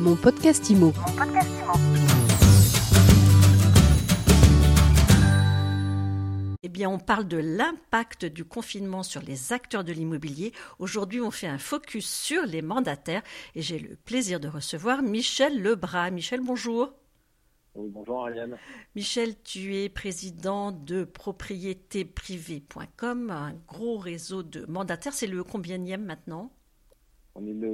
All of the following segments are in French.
Mon podcast IMO. Eh bien, on parle de l'impact du confinement sur les acteurs de l'immobilier. Aujourd'hui, on fait un focus sur les mandataires et j'ai le plaisir de recevoir Michel Lebras. Michel, bonjour. Oui, bonjour Ariane. Michel, tu es président de propriétéprivée.com, un gros réseau de mandataires. C'est le combienième maintenant?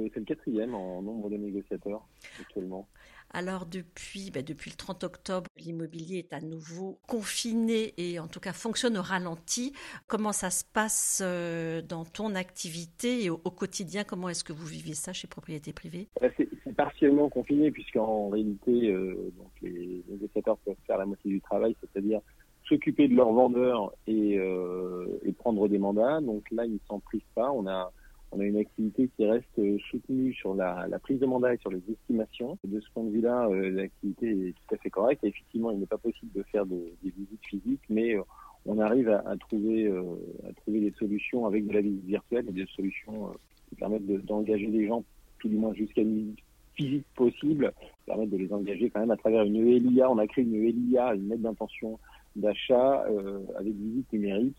Le, c'est le quatrième en nombre de négociateurs actuellement. Alors depuis, ben, depuis le 30 octobre, l'immobilier est à nouveau confiné et en tout cas fonctionne au ralenti. Comment ça se passe euh, dans ton activité et au, au quotidien? Comment est-ce que vous vivez ça chez Propriété Privée? C'est, c'est partiellement confiné puisqu'en réalité, euh, donc les négociateurs peuvent faire la moitié du travail, c'est-à-dire s'occuper de leurs vendeurs et, euh, et prendre des mandats. Donc là, ils ne s'en privent pas. On a on a une activité qui reste euh, soutenue sur la, la prise de mandat et sur les estimations. De ce point de vue-là, euh, l'activité est tout à fait correcte. Effectivement, il n'est pas possible de faire de- des visites physiques, mais euh, on arrive à, à trouver euh, à trouver des solutions avec de la visite virtuelle et des solutions euh, qui permettent de- d'engager des gens, tout du moins jusqu'à une visite physique possible, qui permettent de les engager quand même à travers une ELIA. On a créé une ELIA, une lettre d'intention d'achat euh, avec visite numérique.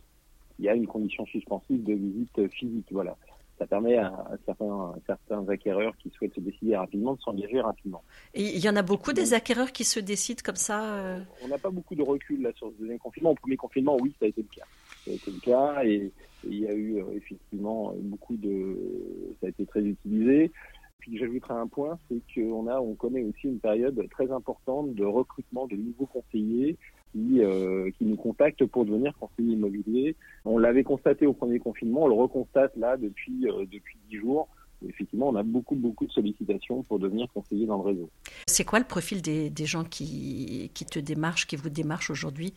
Il y a une condition suspensive de visite physique. Voilà ça permet à, à certains, à certains acquéreurs qui souhaitent se décider rapidement de s'engager rapidement. Et il y en a beaucoup des acquéreurs qui se décident comme ça euh, On n'a pas beaucoup de recul là sur le deuxième confinement. Au premier confinement, oui, ça a été le cas. Ça a été le cas et, et il y a eu euh, effectivement beaucoup de, ça a été très utilisé. Puis j'ajouterai un point, c'est qu'on a, on connaît aussi une période très importante de recrutement de nouveaux conseillers qui, euh, qui nous contactent pour devenir conseiller immobilier. On l'avait constaté au premier confinement, on le reconstate là depuis euh, depuis dix jours. Effectivement, on a beaucoup beaucoup de sollicitations pour devenir conseiller dans le réseau. C'est quoi le profil des, des gens qui, qui te démarchent, qui vous démarchent aujourd'hui?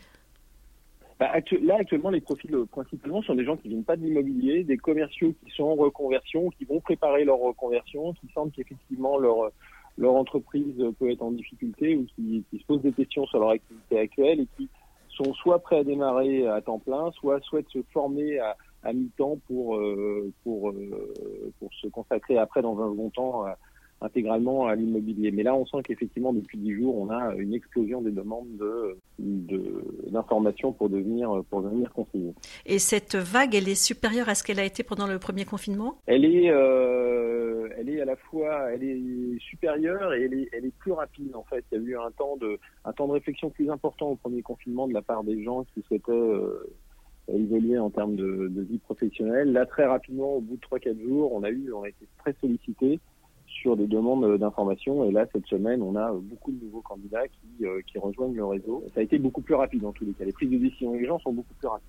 Bah, là, actuellement, les profils euh, principalement sont des gens qui viennent pas de l'immobilier, des commerciaux qui sont en reconversion, qui vont préparer leur reconversion, qui sentent qu'effectivement leur leur entreprise peut être en difficulté ou qui, se posent des questions sur leur activité actuelle et qui sont soit prêts à démarrer à temps plein, soit souhaitent se former à, à mi-temps pour euh, pour euh, pour se consacrer après dans un second temps à- intégralement à l'immobilier. Mais là, on sent qu'effectivement, depuis dix jours, on a une explosion des demandes de de- d'informations pour devenir pour devenir conseiller. Et cette vague, elle est supérieure à ce qu'elle a été pendant le premier confinement? Elle est euh, elle est à la fois elle est supérieure et elle est elle est plus rapide en fait. Il y a eu un temps de un temps de réflexion plus important au premier confinement de la part des gens qui souhaitaient euh, évoluer en termes de, de vie professionnelle. Là, très rapidement, au bout de trois quatre jours, on a eu on a été très sollicité sur des demandes d'information et là cette semaine on a beaucoup de nouveaux candidats qui, euh, qui rejoignent le réseau. Ça a été beaucoup plus rapide en tous les cas. Les prises de décision des gens sont beaucoup plus rapides.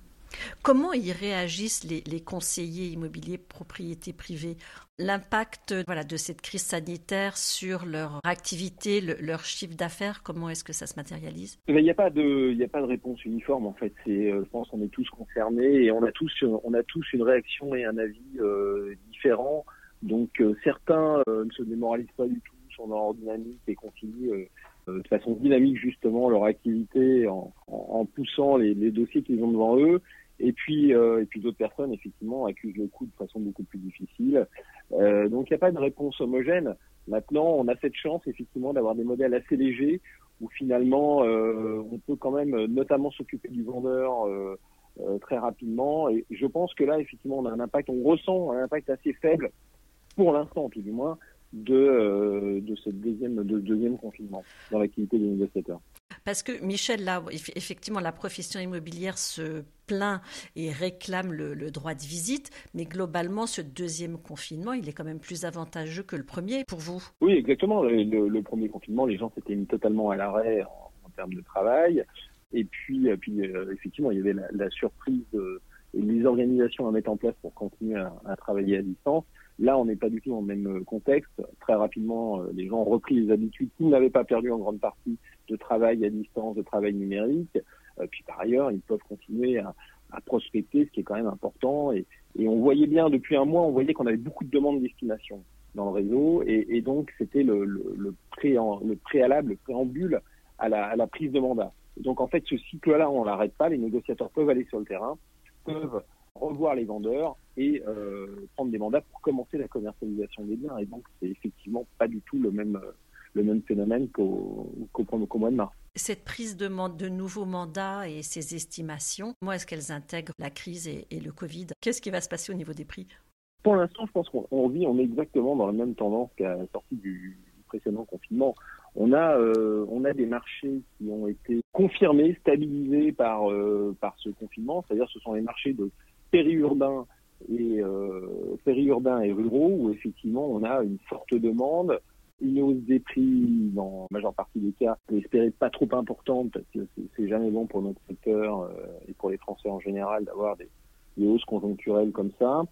Comment y réagissent les, les conseillers immobiliers propriétés privées L'impact voilà, de cette crise sanitaire sur leur activité, le- leur chiffre d'affaires, comment est-ce que ça se matérialise? Mais Il n'y a pas de, il n'y a pas de réponse uniforme en fait. Euh, je pense qu'on est tous concernés et on a tous, on a tous une réaction et un avis euh, différent. Donc euh, certains euh, ne se démoralisent pas du tout, sont dans leur dynamique et continuent euh, de façon dynamique justement leur activité en, en, en poussant les, les dossiers qu'ils ont devant eux. Et puis, euh, et puis d'autres personnes effectivement accusent le coup de façon beaucoup plus difficile. Euh, donc il n'y a pas de réponse homogène. Maintenant, on a cette chance effectivement d'avoir des modèles assez légers où finalement euh, on peut quand même notamment s'occuper du vendeur très rapidement. Et je pense que là, effectivement, on a un impact, on ressent un impact assez faible pour l'instant, tout du moins, de, euh, de ce deuxième, de deuxième confinement dans l'activité des négociateurs. Parce que Michel, là, eff- effectivement, la profession immobilière se plaint et réclame le, le droit de visite, mais globalement, ce deuxième confinement, il est quand même plus avantageux que le premier pour vous. Oui, exactement. Le, le- le premier confinement, les gens s'étaient mis totalement à l'arrêt en, en termes de travail. Et puis, et puis euh, effectivement, il y avait la, la surprise et les organisations à mettre en place pour continuer à, à travailler à distance. Là, on n'est pas du tout dans le même contexte. Très rapidement, euh, les gens ont repris les habitudes qu'ils n'avaient pas perdues en grande partie de travail à distance, de travail numérique. Euh, puis par ailleurs, ils peuvent continuer à, prospecter, ce qui est quand même important. Et, on voyait bien depuis un mois, on voyait qu'on avait beaucoup de demandes d'estimation dans le réseau, et, donc c'était le, le, le, pré, le préalable, le préambule à la, prise de mandat. Donc en fait, ce cycle-là, on l'arrête pas. Les négociateurs peuvent aller sur le terrain, peuvent revoir les vendeurs et euh, prendre des mandats pour commencer la commercialisation des biens. Et donc c'est effectivement pas du tout le même le même phénomène qu'au mois de mars. Cette prise de, de nouveaux mandats et ces estimations, comment est-ce qu'elles intègrent la crise et, et le Covid? Qu'est-ce qui va se passer au niveau des prix? Pour l'instant, je pense qu'on vit, on est exactement dans la même tendance qu'à la sortie du, précédent confinement. On a, euh, on a des marchés qui ont été confirmés, stabilisés par, euh, par ce confinement, c'est-à-dire ce sont les marchés de périurbains et euh, et ruraux où effectivement on a une forte demande, une hausse des prix dans la majeure partie des cas, espérer pas trop importante parce que c'est jamais bon pour notre secteur et pour les Français en général d'avoir des, hausses conjoncturelles comme ça.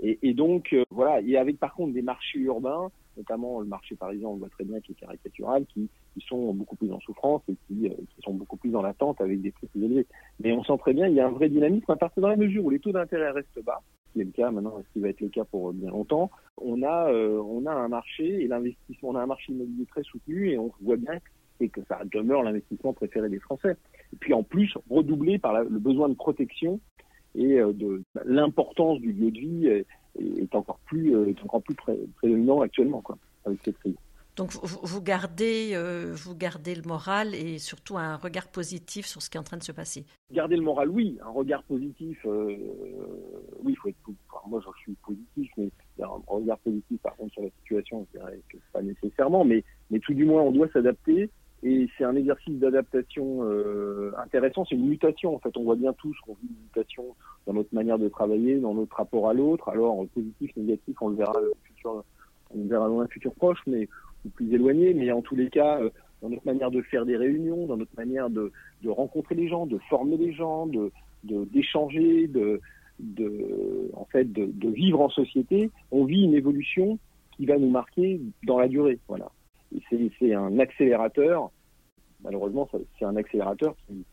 Et, donc voilà, et avec par contre des marchés urbains notamment le marché parisien, on voit très bien, qui est caricatural, qui, qui sont beaucoup plus en souffrance et qui, euh, qui sont beaucoup plus en attente avec des prix plus élevés. Mais on sent très bien, il y a un vrai dynamisme à partir de la mesure où les taux d'intérêt restent bas, ce qui est le cas maintenant, ce qui va être le cas pour bien longtemps. On a, euh, on a un marché et l'investissement, on a un marché immobilier très soutenu et on voit bien et que ça demeure l'investissement préféré des Français. Et puis en plus, redoublé par le besoin de protection et euh, de l'importance du lieu de vie est encore plus, est encore plus prédominant actuellement quoi. Donc vous, gardez, euh, vous gardez le moral et surtout un regard positif sur ce qui est en train de se passer. Garder le moral, oui, un regard positif, euh, oui, il faut être. moi, je suis positif, mais un regard positif, par contre, sur la situation, je dirais que pas nécessairement, mais, mais tout du moins, on doit s'adapter et c'est un exercice d'adaptation euh, intéressant, c'est une mutation en fait. On voit bien tous qu'on vit une mutation dans notre manière de travailler, dans notre rapport à l'autre. Alors positif, négatif, on le verra futur, on le verra dans un futur proche, mais plus éloigné. Mais en tous les cas, euh, dans notre manière de faire des réunions, dans notre manière de, rencontrer les gens, de former les gens, de d'échanger, de, en fait, de, vivre en société, on vit une évolution qui va nous marquer dans la durée. Voilà. C'est un accélérateur malheureusement, c'est un accélérateur qui,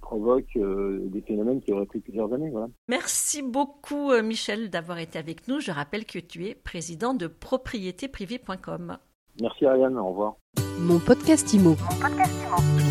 provoque euh, des phénomènes qui auraient pris plusieurs années. Merci beaucoup, euh, Michel, d'avoir été avec nous. Je rappelle que tu es président de propriétéprivée.com. Merci, Ariane. Au revoir. Mon podcast Mon podcast Imo.